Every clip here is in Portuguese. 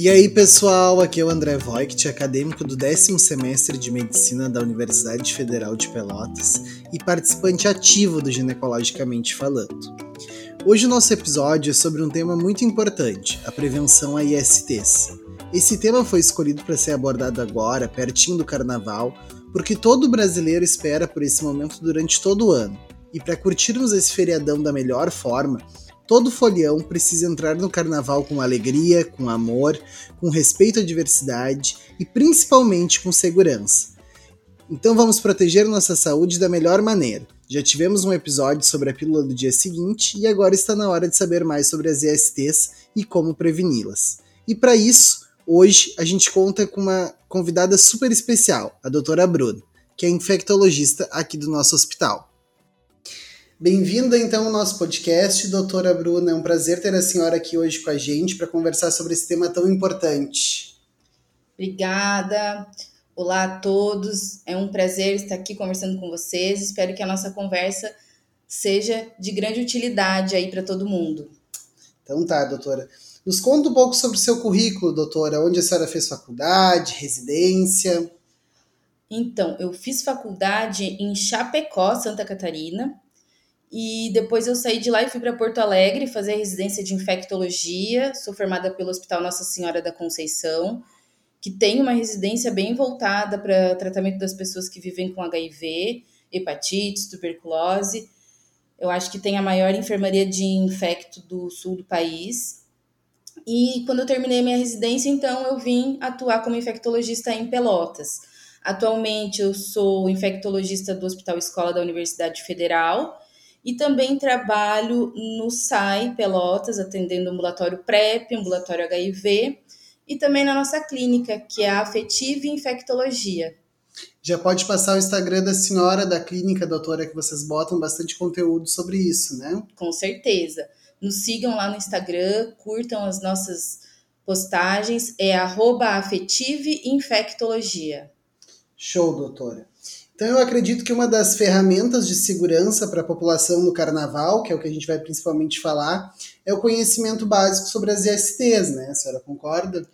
E aí, pessoal, aqui é o André Voigt, acadêmico do décimo semestre de Medicina da Universidade Federal de Pelotas e participante ativo do Ginecologicamente Falando. Hoje o nosso episódio é sobre um tema muito importante, a prevenção a ISTs. Esse tema foi escolhido para ser abordado agora, pertinho do carnaval, porque todo brasileiro espera por esse momento durante todo o ano. E para curtirmos esse feriadão da melhor forma, Todo folião precisa entrar no carnaval com alegria, com amor, com respeito à diversidade e principalmente com segurança. Então vamos proteger nossa saúde da melhor maneira. Já tivemos um episódio sobre a pílula do dia seguinte e agora está na hora de saber mais sobre as ISTs e como preveni-las. E para isso, hoje a gente conta com uma convidada super especial, a doutora Bruna, que é infectologista aqui do nosso hospital. Bem-vinda então ao nosso podcast, doutora Bruna. É um prazer ter a senhora aqui hoje com a gente para conversar sobre esse tema tão importante. Obrigada. Olá a todos. É um prazer estar aqui conversando com vocês. Espero que a nossa conversa seja de grande utilidade aí para todo mundo. Então tá, doutora. Nos conta um pouco sobre o seu currículo, doutora. Onde a senhora fez faculdade, residência? Então, eu fiz faculdade em Chapecó, Santa Catarina, e depois eu saí de lá e fui para Porto Alegre fazer residência de infectologia. Sou formada pelo Hospital Nossa Senhora da Conceição, que tem uma residência bem voltada para tratamento das pessoas que vivem com HIV, hepatite, tuberculose. Eu acho que tem a maior enfermaria de infecto do sul do país. E quando eu terminei minha residência, então eu vim atuar como infectologista em Pelotas. Atualmente eu sou infectologista do Hospital Escola da Universidade Federal e também trabalho no SAI Pelotas, atendendo ambulatório PrEP, ambulatório HIV, e também na nossa clínica, que é a Afetive Infectologia. Já pode passar o Instagram da senhora da clínica, doutora, que vocês botam bastante conteúdo sobre isso, né? Com certeza. Nos sigam lá no Instagram, curtam as nossas postagens, é arroba afetive infectologia. Show, doutora. Então, eu acredito que uma das ferramentas de segurança para a população no carnaval, que é o que a gente vai principalmente falar, é o conhecimento básico sobre as ISTs, né? A senhora concorda?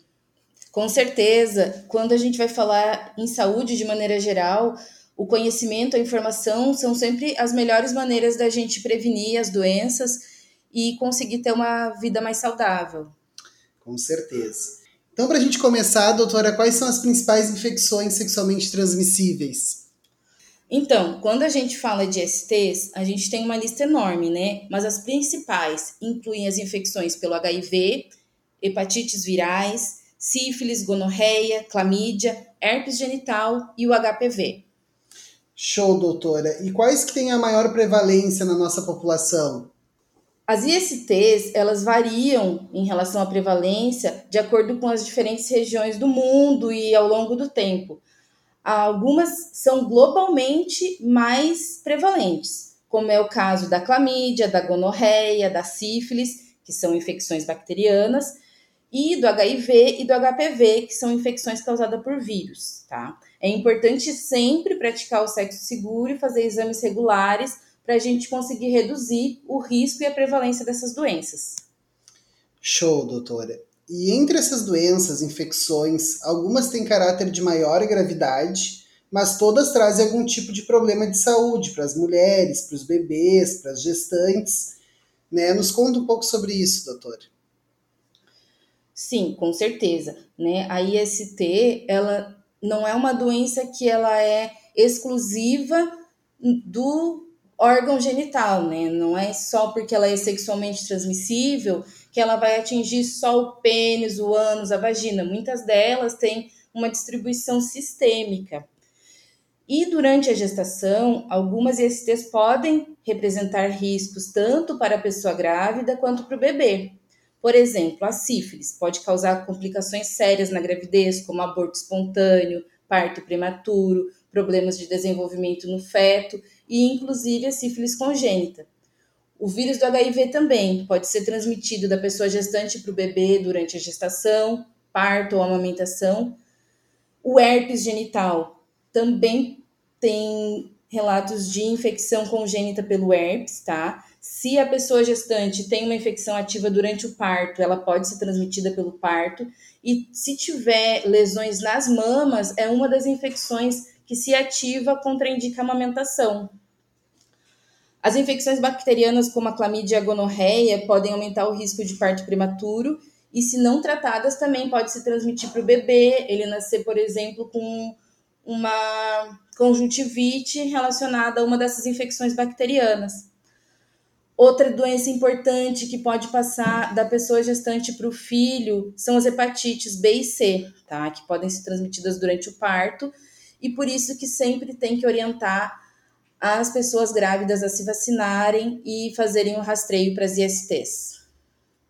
Com certeza. Quando a gente vai falar em saúde de maneira geral, o conhecimento, a informação são sempre as melhores maneiras da gente prevenir as doenças e conseguir ter uma vida mais saudável. Com certeza. Então, para a gente começar, doutora, quais são as principais infecções sexualmente transmissíveis? Então, quando a gente fala de STs, a gente tem uma lista enorme, né? Mas as principais incluem as infecções pelo HIV, hepatites virais, sífilis, gonorreia, clamídia, herpes genital e o HPV. Show, doutora. E quais que têm a maior prevalência na nossa população? As ISTs, elas variam em relação à prevalência de acordo com as diferentes regiões do mundo e ao longo do tempo. Algumas são globalmente mais prevalentes, como é o caso da clamídia, da gonorreia, da sífilis, que são infecções bacterianas, e do HIV e do HPV, que são infecções causadas por vírus, tá? É importante sempre praticar o sexo seguro e fazer exames regulares para a gente conseguir reduzir o risco e a prevalência dessas doenças. Show, doutora. E entre essas doenças, infecções, algumas têm caráter de maior gravidade, mas todas trazem algum tipo de problema de saúde para as mulheres, para os bebês, para as gestantes. Né? Nos conta um pouco sobre isso, doutora. Sim, com certeza. Né? A IST, ela não é uma doença que ela é exclusiva do órgão genital, né? Não é só porque ela é sexualmente transmissível que ela vai atingir só o pênis, o ânus, a vagina. Muitas delas têm uma distribuição sistêmica. E durante a gestação, algumas ISTs podem representar riscos tanto para a pessoa grávida quanto para o bebê. Por exemplo, a sífilis pode causar complicações sérias na gravidez, como aborto espontâneo, parto prematuro, problemas de desenvolvimento no feto e, inclusive, a sífilis congênita. O vírus do HIV também pode ser transmitido da pessoa gestante para o bebê durante a gestação, parto ou amamentação. O herpes genital também tem relatos de infecção congênita pelo herpes, tá? Se a pessoa gestante tem uma infecção ativa durante o parto, ela pode ser transmitida pelo parto. E se tiver lesões nas mamas, é uma das infecções que se ativa contraindica a amamentação. As infecções bacterianas, como a clamídia e a gonorreia, podem aumentar o risco de parto prematuro e, se não tratadas, também pode se transmitir para o bebê, ele nascer, por exemplo, com uma conjuntivite relacionada a uma dessas infecções bacterianas. Outra doença importante que pode passar da pessoa gestante para o filho são as hepatites B e C, tá? Que podem ser transmitidas durante o parto e por isso que sempre tem que orientar as pessoas grávidas a se vacinarem e fazerem o um rastreio para as ISTs.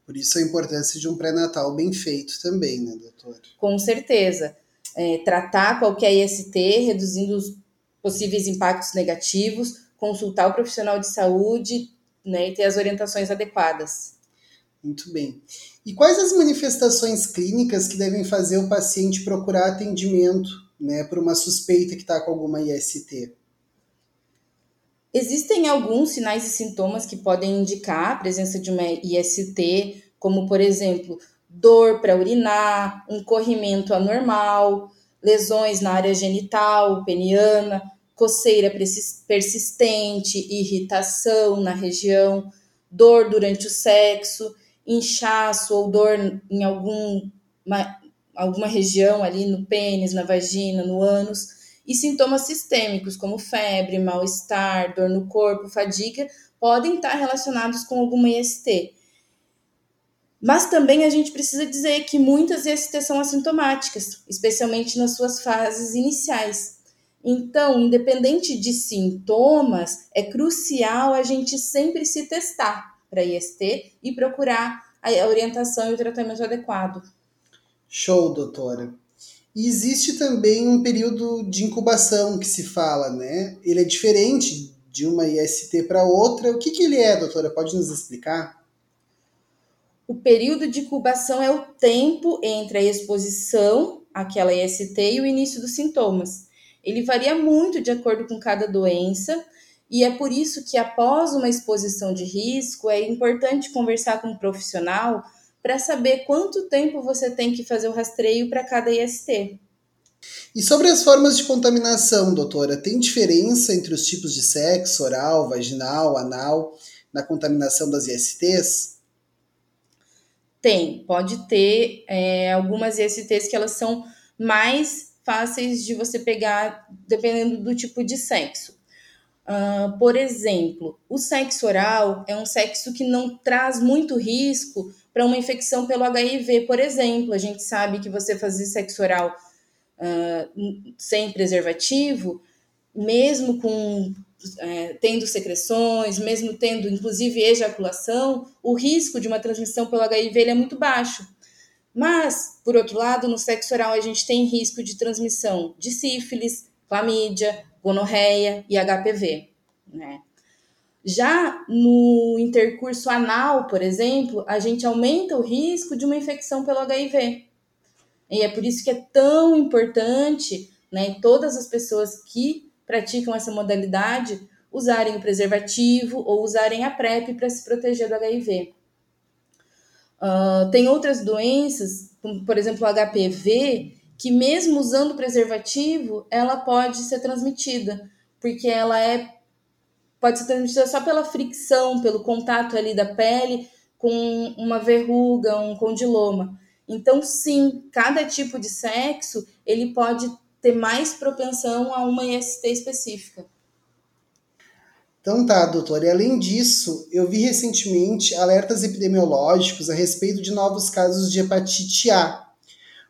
Por isso a importância de um pré-natal bem feito também, né, doutora? Com certeza. É, tratar qualquer IST, reduzindo os possíveis impactos negativos, consultar o profissional de saúde, né, e ter as orientações adequadas. Muito bem. E quais as manifestações clínicas que devem fazer o paciente procurar atendimento né, por uma suspeita que está com alguma IST? Existem alguns sinais e sintomas que podem indicar a presença de uma IST, como, por exemplo, dor para urinar, um corrimento anormal, lesões na área genital, peniana, coceira persistente, irritação na região, dor durante o sexo, inchaço ou dor em algum, uma, alguma região ali no pênis, na vagina, no ânus, e sintomas sistêmicos como febre, mal-estar, dor no corpo, fadiga, podem estar relacionados com alguma IST. Mas também a gente precisa dizer que muitas IST são assintomáticas, especialmente nas suas fases iniciais. Então, independente de sintomas, é crucial a gente sempre se testar para IST e procurar a orientação e o tratamento adequado. Show, doutora. E existe também um período de incubação que se fala, né? Ele é diferente de uma IST para outra. O que, que ele é, doutora? Pode nos explicar? O período de incubação é o tempo entre a exposição àquela IST e o início dos sintomas. Ele varia muito de acordo com cada doença, e é por isso que após uma exposição de risco é importante conversar com um profissional para saber quanto tempo você tem que fazer o rastreio para cada IST. E sobre as formas de contaminação, doutora, tem diferença entre os tipos de sexo, oral, vaginal, anal, na contaminação das ISTs? Tem, pode ter é, algumas ISTs que elas são mais fáceis de você pegar dependendo do tipo de sexo. Uh, por exemplo, o sexo oral é um sexo que não traz muito risco para uma infecção pelo HIV, por exemplo. A gente sabe que você fazer sexo oral uh, sem preservativo, mesmo com é, tendo secreções, mesmo tendo inclusive ejaculação, o risco de uma transmissão pelo HIV é muito baixo. Mas, por outro lado, no sexo oral a gente tem risco de transmissão de sífilis, clamídia, gonorreia e HPV. Né? Já no intercurso anal, por exemplo, a gente aumenta o risco de uma infecção pelo HIV. E é por isso que é tão importante né, todas as pessoas que praticam essa modalidade usarem o preservativo ou usarem a PrEP para se proteger do HIV. Uh, tem outras doenças, como, por exemplo, o HPV, que mesmo usando preservativo, ela pode ser transmitida, porque ela é pode ser transmitida só pela fricção, pelo contato ali da pele com uma verruga, um condiloma. Então, sim, cada tipo de sexo ele pode ter mais propensão a uma IST específica. Então tá, doutor. E além disso, eu vi recentemente alertas epidemiológicos a respeito de novos casos de hepatite A.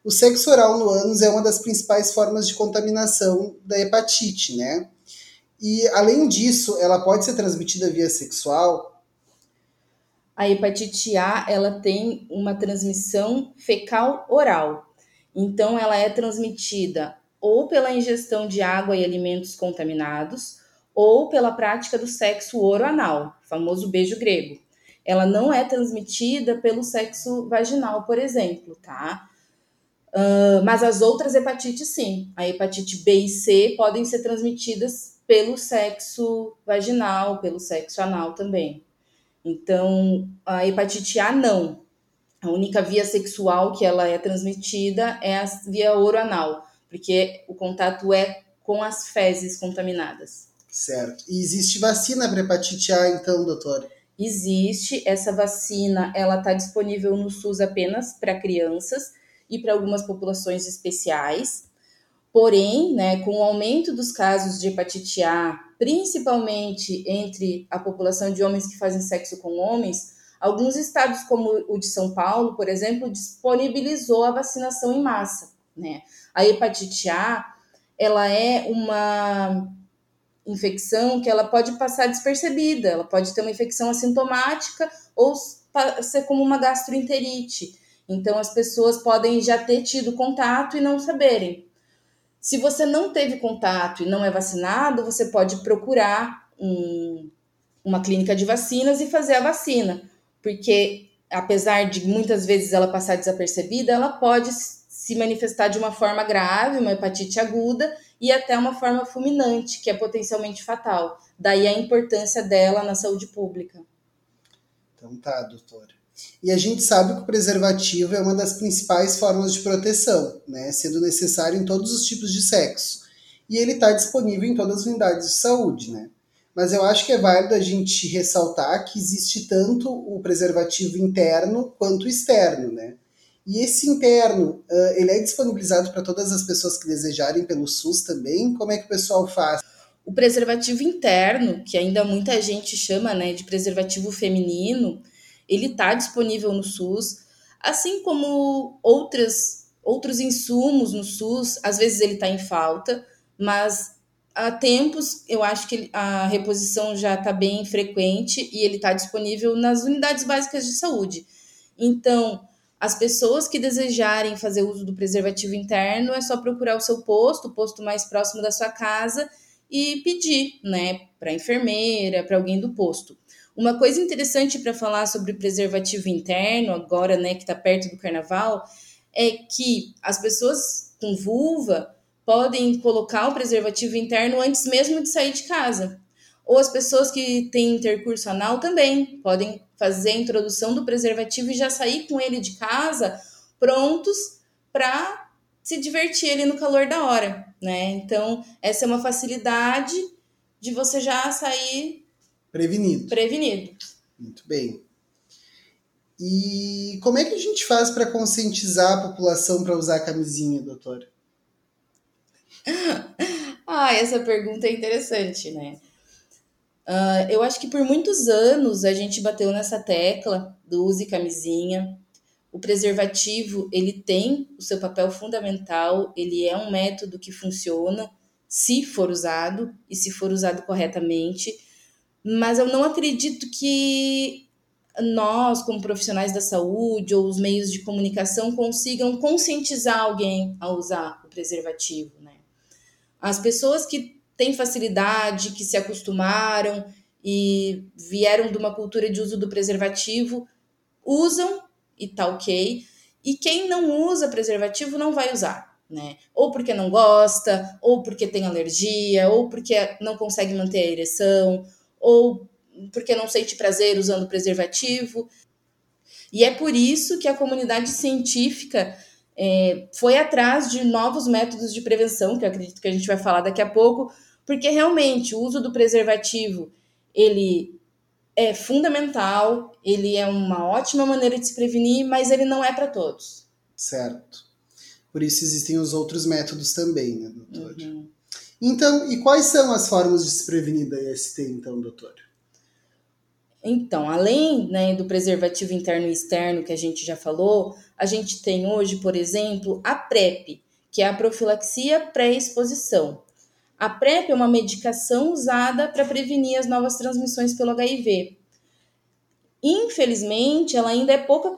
O sexo oral no ânus é uma das principais formas de contaminação da hepatite, né? E além disso, ela pode ser transmitida via sexual? A hepatite A, ela tem uma transmissão fecal oral. Então ela é transmitida ou pela ingestão de água e alimentos contaminados, ou pela prática do sexo oro-anal, famoso beijo grego. Ela não é transmitida pelo sexo vaginal, por exemplo, tá? Uh, mas as outras hepatites, sim. A hepatite B e C podem ser transmitidas pelo sexo vaginal, pelo sexo anal também. Então, a hepatite A não. A única via sexual que ela é transmitida é a via oral, porque o contato é com as fezes contaminadas. Certo. E existe vacina para hepatite A, então, doutora? Existe. Essa vacina, ela está disponível no SUS apenas para crianças e para algumas populações especiais. Porém, né, com o aumento dos casos de hepatite A, principalmente entre a população de homens que fazem sexo com homens, alguns estados, como o de São Paulo, por exemplo, disponibilizou a vacinação em massa. Né? A hepatite A, ela é uma infecção que ela pode passar despercebida, ela pode ter uma infecção assintomática ou ser como uma gastroenterite. Então, as pessoas podem já ter tido contato e não saberem. Se você não teve contato e não é vacinado, você pode procurar um, uma clínica de vacinas e fazer a vacina, porque apesar de muitas vezes ela passar desapercebida, ela pode se manifestar de uma forma grave, uma hepatite aguda, e até uma forma fulminante, que é potencialmente fatal. Daí a importância dela na saúde pública. Então tá, doutora. E a gente sabe que o preservativo é uma das principais formas de proteção, né, sendo necessário em todos os tipos de sexo. E ele está disponível em todas as unidades de saúde, né? Mas eu acho que é válido a gente ressaltar que existe tanto o preservativo interno quanto o externo, né? E esse interno, ele é disponibilizado para todas as pessoas que desejarem pelo SUS também? Como é que o pessoal faz? O preservativo interno, que ainda muita gente chama né, de preservativo feminino, ele está disponível no SUS, assim como outras, outros insumos no SUS, às vezes ele está em falta, mas há tempos eu acho que a reposição já está bem frequente e ele está disponível nas unidades básicas de saúde. Então, as pessoas que desejarem fazer uso do preservativo interno é só procurar o seu posto, o posto mais próximo da sua casa e pedir, né, para a enfermeira, para alguém do posto. Uma coisa interessante para falar sobre preservativo interno, agora né, que está perto do carnaval, é que as pessoas com vulva podem colocar o preservativo interno antes mesmo de sair de casa. Ou as pessoas que têm intercurso anal também podem fazer a introdução do preservativo e já sair com ele de casa prontos para se divertir no calor da hora, né? Então, essa é uma facilidade de você já sair Prevenido. Prevenido. Muito bem. E como é que a gente faz para conscientizar a população para usar a camisinha, doutora? ah, essa pergunta é interessante, né? Uh, eu acho que por muitos anos a gente bateu nessa tecla do use camisinha. O preservativo ele tem o seu papel fundamental, ele é um método que funciona se for usado e se for usado corretamente mas eu não acredito que nós, como profissionais da saúde ou os meios de comunicação, consigam conscientizar alguém a usar o preservativo, né? As pessoas que têm facilidade, que se acostumaram e vieram de uma cultura de uso do preservativo, usam e tá ok. E quem não usa preservativo não vai usar, né? Ou porque não gosta, ou porque tem alergia, ou porque não consegue manter a ereção, ou porque não sente prazer usando preservativo. E é por isso que a comunidade científica é, foi atrás de novos métodos de prevenção, que eu acredito que a gente vai falar daqui a pouco, porque realmente o uso do preservativo ele é fundamental, ele é uma ótima maneira de se prevenir, mas ele não é para todos. Certo. Por isso existem os outros métodos também, né, doutor? Uhum. Então, e quais são as formas de se prevenir da IST, então, doutor? Então, além né, do preservativo interno e externo que a gente já falou, a gente tem hoje, por exemplo, a PrEP, que é a profilaxia pré-exposição. A PrEP é uma medicação usada para prevenir as novas transmissões pelo HIV. Infelizmente, ela ainda é pouco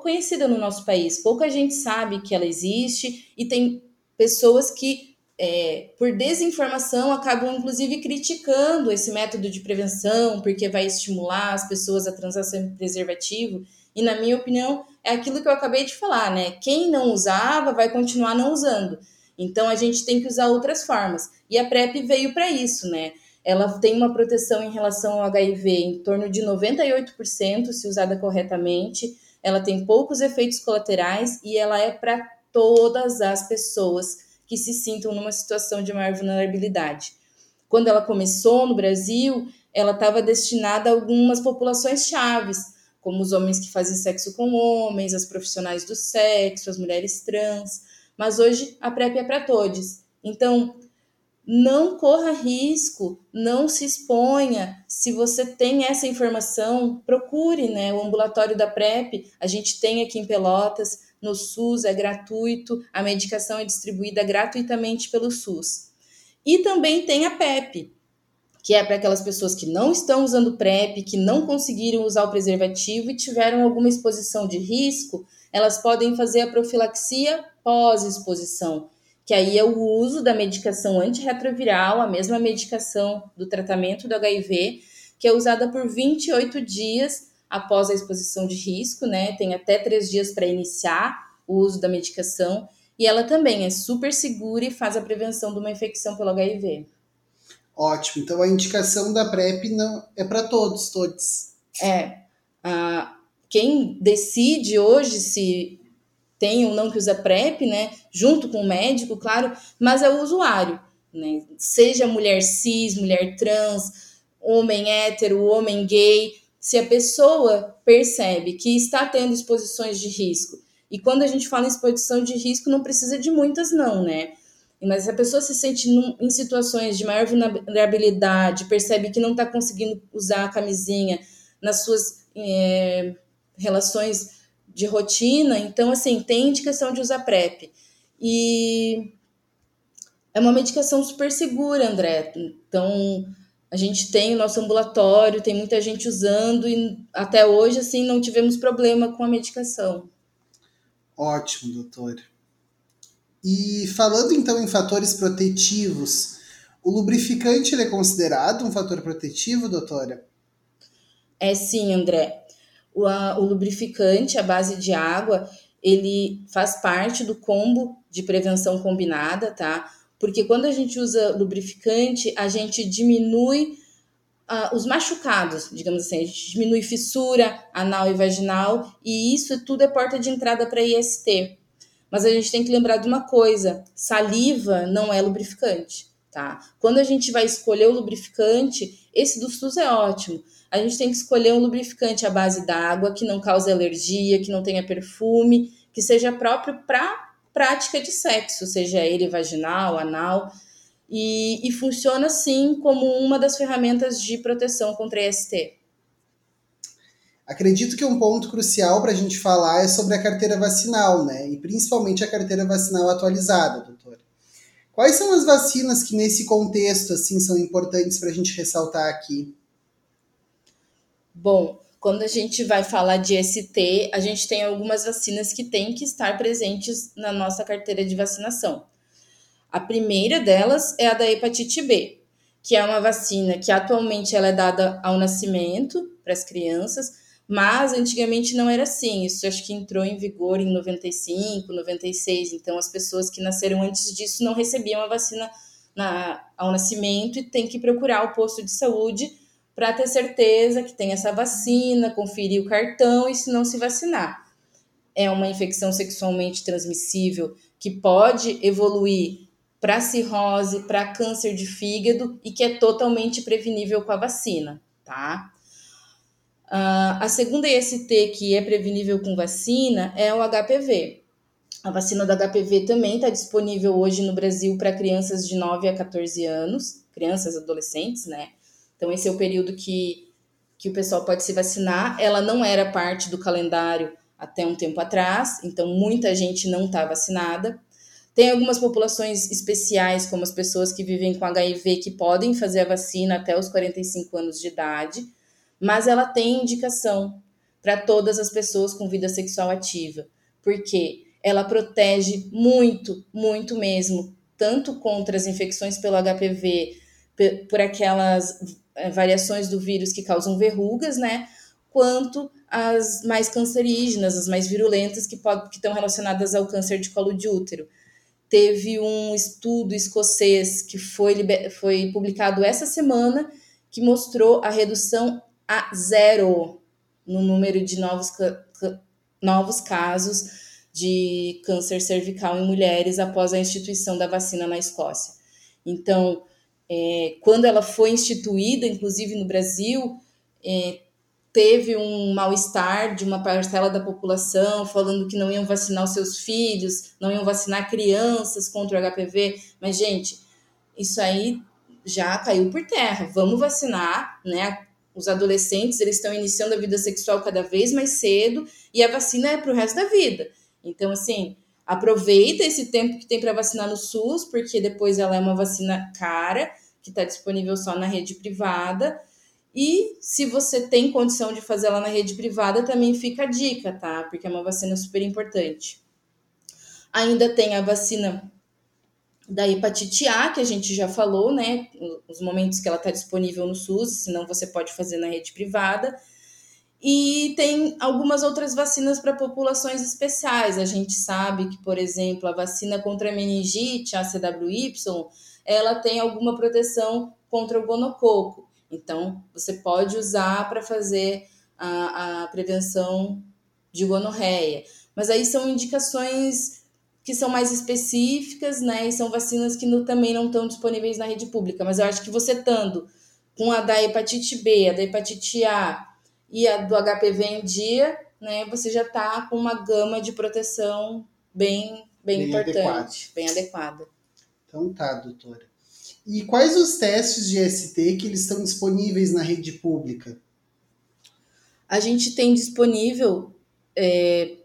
conhecida no nosso país. Pouca gente sabe que ela existe e tem pessoas que é, por desinformação, acabam inclusive criticando esse método de prevenção, porque vai estimular as pessoas a transar sem preservativo. E, na minha opinião, é aquilo que eu acabei de falar, né? Quem não usava vai continuar não usando. Então, a gente tem que usar outras formas. E a PrEP veio para isso, né? ela tem uma proteção em relação ao HIV em torno de 98% se usada corretamente. Ela tem poucos efeitos colaterais e ela é para todas as pessoas que se sintam numa situação de maior vulnerabilidade. Quando ela começou no Brasil, ela estava destinada a algumas populações chaves, como os homens que fazem sexo com homens, as profissionais do sexo, as mulheres trans. Mas hoje a PrEP é para todos. Então, não corra risco, não se exponha. Se você tem essa informação, procure né, o ambulatório da PrEP. A gente tem aqui em Pelotas, no SUS, é gratuito, a medicação é distribuída gratuitamente pelo SUS. E também tem a PEP, que é para aquelas pessoas que não estão usando PrEP, que não conseguiram usar o preservativo e tiveram alguma exposição de risco, elas podem fazer a profilaxia pós-exposição que aí é o uso da medicação antirretroviral, a mesma medicação do tratamento do HIV, que é usada por 28 dias após a exposição de risco, né? Tem até três dias para iniciar o uso da medicação. E ela também é super segura e faz a prevenção de uma infecção pelo HIV. Ótimo. Então a indicação da PrEP não é para todos, todos. É. Uh, quem decide hoje se tem ou não que usa PrEP, né? Junto com o médico, claro, mas é o usuário, né? Seja mulher cis, mulher trans, homem hétero, homem gay, se a pessoa percebe que está tendo exposições de risco, e quando a gente fala em exposição de risco, não precisa de muitas, não, né? Mas se a pessoa se sente num, em situações de maior vulnerabilidade, percebe que não está conseguindo usar a camisinha nas suas é, relações de rotina, então, assim, tem indicação de usar PrEP. E é uma medicação super segura, André. Então, a gente tem o nosso ambulatório, tem muita gente usando e até hoje, assim, não tivemos problema com a medicação. Ótimo, doutor. E falando então em fatores protetivos, o lubrificante é considerado um fator protetivo, doutora? É sim, André o, a, o lubrificante à base de água, ele faz parte do combo de prevenção combinada, tá? Porque quando a gente usa lubrificante, a gente diminui uh, os machucados, digamos assim, a gente diminui fissura anal e vaginal, e isso tudo é porta de entrada para IST. Mas a gente tem que lembrar de uma coisa: saliva não é lubrificante, tá? Quando a gente vai escolher o lubrificante, esse do SUS é ótimo a gente tem que escolher um lubrificante à base d'água, que não cause alergia, que não tenha perfume, que seja próprio para prática de sexo, seja ele vaginal, anal, e, e funciona sim como uma das ferramentas de proteção contra EST. Acredito que um ponto crucial para a gente falar é sobre a carteira vacinal, né? E principalmente a carteira vacinal atualizada, doutora. Quais são as vacinas que nesse contexto assim são importantes para a gente ressaltar aqui? Bom, quando a gente vai falar de ST, a gente tem algumas vacinas que têm que estar presentes na nossa carteira de vacinação. A primeira delas é a da hepatite B, que é uma vacina que atualmente ela é dada ao nascimento para as crianças, mas antigamente não era assim. Isso acho que entrou em vigor em 95, 96. Então as pessoas que nasceram antes disso não recebiam a vacina na, ao nascimento e tem que procurar o posto de saúde para ter certeza que tem essa vacina, conferir o cartão e se não se vacinar. É uma infecção sexualmente transmissível que pode evoluir para cirrose, para câncer de fígado e que é totalmente prevenível com a vacina, tá? Uh, a segunda IST que é prevenível com vacina é o HPV. A vacina do HPV também está disponível hoje no Brasil para crianças de 9 a 14 anos, crianças adolescentes, né? Então, esse é o período que, que o pessoal pode se vacinar. Ela não era parte do calendário até um tempo atrás, então muita gente não está vacinada. Tem algumas populações especiais, como as pessoas que vivem com HIV, que podem fazer a vacina até os 45 anos de idade, mas ela tem indicação para todas as pessoas com vida sexual ativa, porque ela protege muito, muito mesmo, tanto contra as infecções pelo HPV, por aquelas variações do vírus que causam verrugas, né? Quanto as mais cancerígenas, as mais virulentas, que, pode, que estão relacionadas ao câncer de colo de útero. teve um estudo escocês que foi, foi publicado essa semana que mostrou a redução a zero no número de novos, novos casos de câncer cervical em mulheres após a instituição da vacina na Escócia. Então, é, quando ela foi instituída, inclusive no Brasil, é, teve um mal-estar de uma parcela da população falando que não iam vacinar os seus filhos, não iam vacinar crianças contra o HPV. Mas, gente, isso aí já caiu por terra. Vamos vacinar, né? Os adolescentes eles estão iniciando a vida sexual cada vez mais cedo e a vacina é para o resto da vida. Então, assim, aproveita esse tempo que tem para vacinar no SUS, porque depois ela é uma vacina cara, que está disponível só na rede privada. E se você tem condição de fazer ela na rede privada, também fica a dica, tá? Porque é uma vacina super importante. Ainda tem a vacina da hepatite A, que a gente já falou, né? Os momentos que ela está disponível no SUS, senão você pode fazer na rede privada. E tem algumas outras vacinas para populações especiais. A gente sabe que, por exemplo, a vacina contra a meningite, a CWY, ela tem alguma proteção contra o gonococo. Então, você pode usar para fazer a, a prevenção de gonorreia. Mas aí são indicações que são mais específicas, né? E são vacinas que no, também não estão disponíveis na rede pública. Mas eu acho que você estando com a da hepatite B, a da hepatite A e a do HPV em dia, né? Você já está com uma gama de proteção bem, bem, bem importante, adequado. bem adequada. Então tá, doutora. E quais os testes de ST que eles estão disponíveis na rede pública? A gente tem disponível é,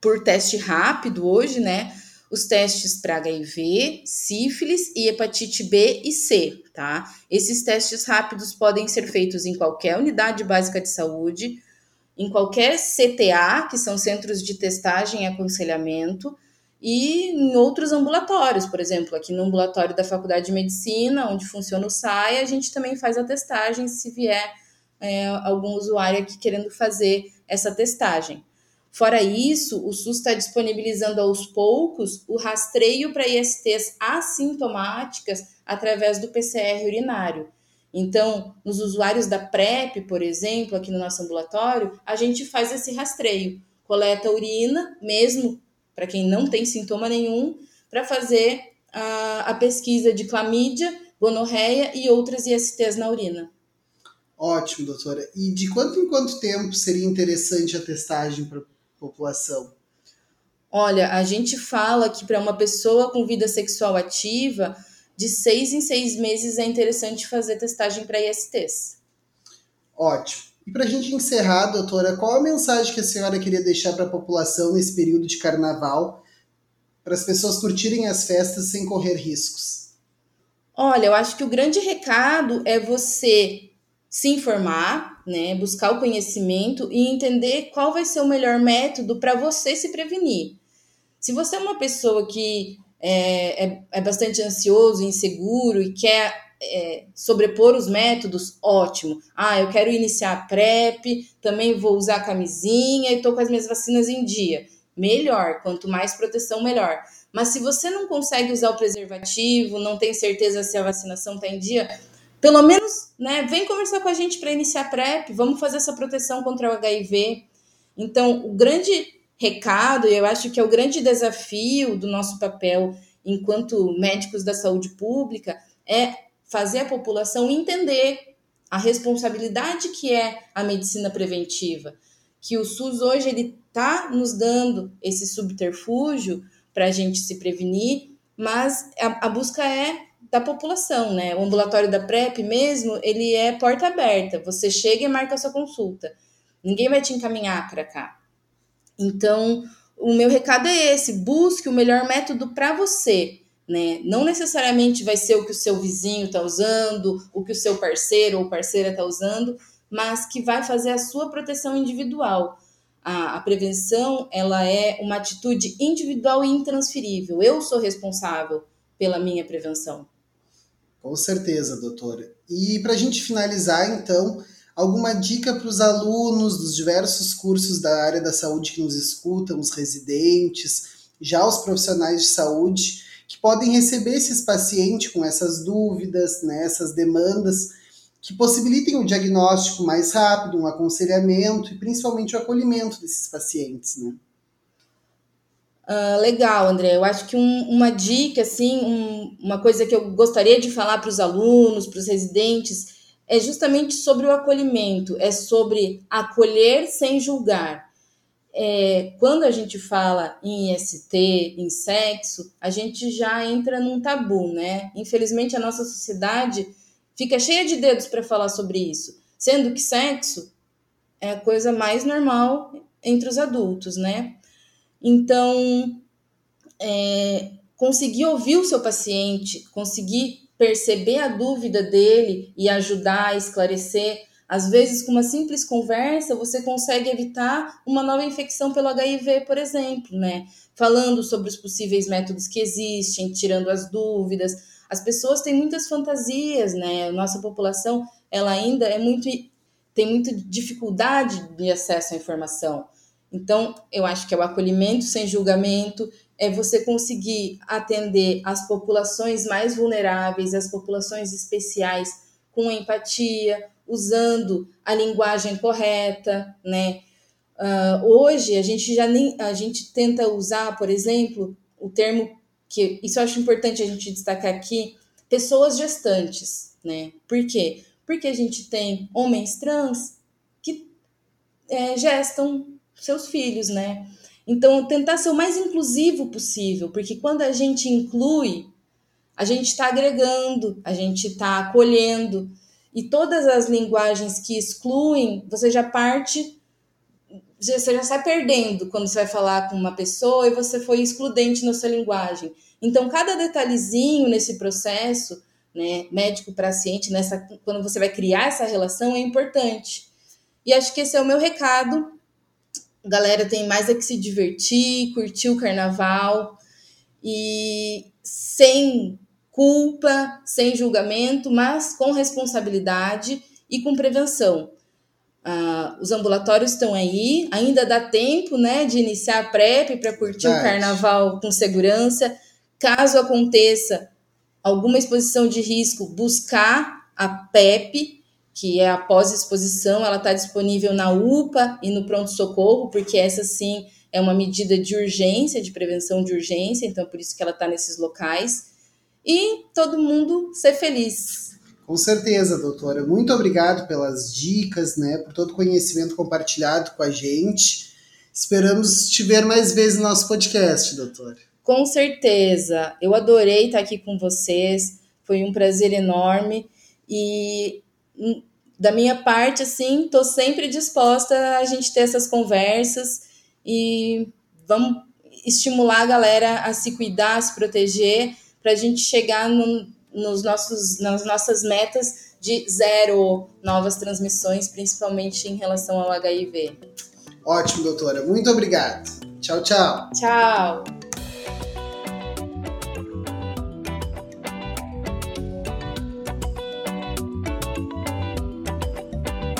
por teste rápido hoje, né? Os testes para HIV, sífilis e hepatite B e C, tá? Esses testes rápidos podem ser feitos em qualquer unidade básica de saúde, em qualquer CTA, que são centros de testagem e aconselhamento, e em outros ambulatórios, por exemplo, aqui no ambulatório da Faculdade de Medicina, onde funciona o SAI, a gente também faz a testagem se vier é, algum usuário aqui querendo fazer essa testagem. Fora isso, o SUS está disponibilizando aos poucos o rastreio para ISTs assintomáticas através do PCR urinário. Então, nos usuários da PrEP, por exemplo, aqui no nosso ambulatório, a gente faz esse rastreio, coleta urina, mesmo para quem não tem sintoma nenhum, para fazer a, a pesquisa de clamídia, gonorreia e outras ISTs na urina. Ótimo, doutora. E de quanto em quanto tempo seria interessante a testagem para população? Olha, a gente fala que para uma pessoa com vida sexual ativa, de seis em seis meses é interessante fazer testagem para ISTs. Ótimo. E para a gente encerrar, doutora, qual a mensagem que a senhora queria deixar para a população nesse período de carnaval, para as pessoas curtirem as festas sem correr riscos? Olha, eu acho que o grande recado é você se informar, né, buscar o conhecimento e entender qual vai ser o melhor método para você se prevenir. Se você é uma pessoa que é, é, é bastante ansioso, inseguro e quer é, sobrepor os métodos, ótimo. Ah, eu quero iniciar a PrEP, também vou usar camisinha e estou com as minhas vacinas em dia. Melhor, quanto mais proteção, melhor. Mas se você não consegue usar o preservativo, não tem certeza se a vacinação está em dia, pelo menos, né, vem conversar com a gente para iniciar a PrEP, vamos fazer essa proteção contra o HIV. Então, o grande recado, e eu acho que é o grande desafio do nosso papel enquanto médicos da saúde pública, é fazer a população entender a responsabilidade que é a medicina preventiva, que o SUS hoje ele está nos dando esse subterfúgio para a gente se prevenir, mas a, a busca é da população, né? O ambulatório da PrEP mesmo, ele é porta aberta. Você chega e marca a sua consulta. Ninguém vai te encaminhar para cá. Então, o meu recado é esse: busque o melhor método para você. Né? Não necessariamente vai ser o que o seu vizinho está usando, o que o seu parceiro ou parceira está usando, mas que vai fazer a sua proteção individual. A, a, prevenção ela é uma atitude individual e intransferível. Eu sou responsável pela minha prevenção. Com certeza, doutora. E para a gente finalizar, então, alguma dica para os alunos dos diversos cursos da área da saúde que nos escutam, os residentes, já os profissionais de saúde que podem receber esses pacientes com essas dúvidas, né, essas demandas, que possibilitem o diagnóstico mais rápido, um aconselhamento e principalmente o acolhimento desses pacientes, né? Uh, legal, André. Eu acho que um, uma dica, assim, um, uma coisa que eu gostaria de falar para os alunos, para os residentes, é justamente sobre o acolhimento, é sobre acolher sem julgar. É, quando a gente fala em IST, em sexo, a gente já entra num tabu, né? Infelizmente, a nossa sociedade fica cheia de dedos para falar sobre isso, sendo que sexo é a coisa mais normal entre os adultos, né? Então, é, conseguir ouvir o seu paciente, conseguir perceber a dúvida dele e ajudar a esclarecer. Às vezes, com uma simples conversa, você consegue evitar uma nova infecção pelo HIV, por exemplo, né? Falando sobre os possíveis métodos que existem, tirando as dúvidas. As pessoas têm muitas fantasias, né? Nossa população, ela ainda é muito tem muita dificuldade de acesso à informação. Então, eu acho que é o acolhimento sem julgamento, é você conseguir atender as populações mais vulneráveis, as populações especiais com empatia, usando a linguagem correta, né? Uh, hoje a gente já nem a gente tenta usar, por exemplo, o termo que isso eu acho importante a gente destacar aqui, pessoas gestantes, né? Por quê? Porque a gente tem homens trans que é, gestam seus filhos, né? Então, tentar ser o mais inclusivo possível, porque quando a gente inclui, a gente está agregando, a gente está acolhendo. E todas as linguagens que excluem, você já parte, você já sai perdendo quando você vai falar com uma pessoa e você foi excludente na sua linguagem. Então, cada detalhezinho nesse processo, né, médico-paciente, nessa quando você vai criar essa relação, é importante. E acho que esse é o meu recado galera tem mais é que se divertir, curtir o carnaval e sem culpa, sem julgamento, mas com responsabilidade e com prevenção. Ah, os ambulatórios estão aí, ainda dá tempo né, de iniciar a PrEP para curtir Verdade. o carnaval com segurança. Caso aconteça alguma exposição de risco, buscar a PEP, que é a pós-exposição, ela está disponível na UPA e no pronto-socorro, porque essa sim é uma medida de urgência, de prevenção de urgência, então por isso que ela está nesses locais. E todo mundo ser feliz. Com certeza, doutora. Muito obrigado pelas dicas, né, por todo o conhecimento compartilhado com a gente. Esperamos te ver mais vezes no nosso podcast, doutora. Com certeza. Eu adorei estar aqui com vocês. Foi um prazer enorme. E da minha parte, assim, estou sempre disposta a gente ter essas conversas e vamos estimular a galera a se cuidar, a se proteger, para a gente chegar no, nos nossos, nas nossas metas de zero novas transmissões, principalmente em relação ao HIV. Ótimo, doutora. Muito obrigado. Tchau, tchau. Tchau.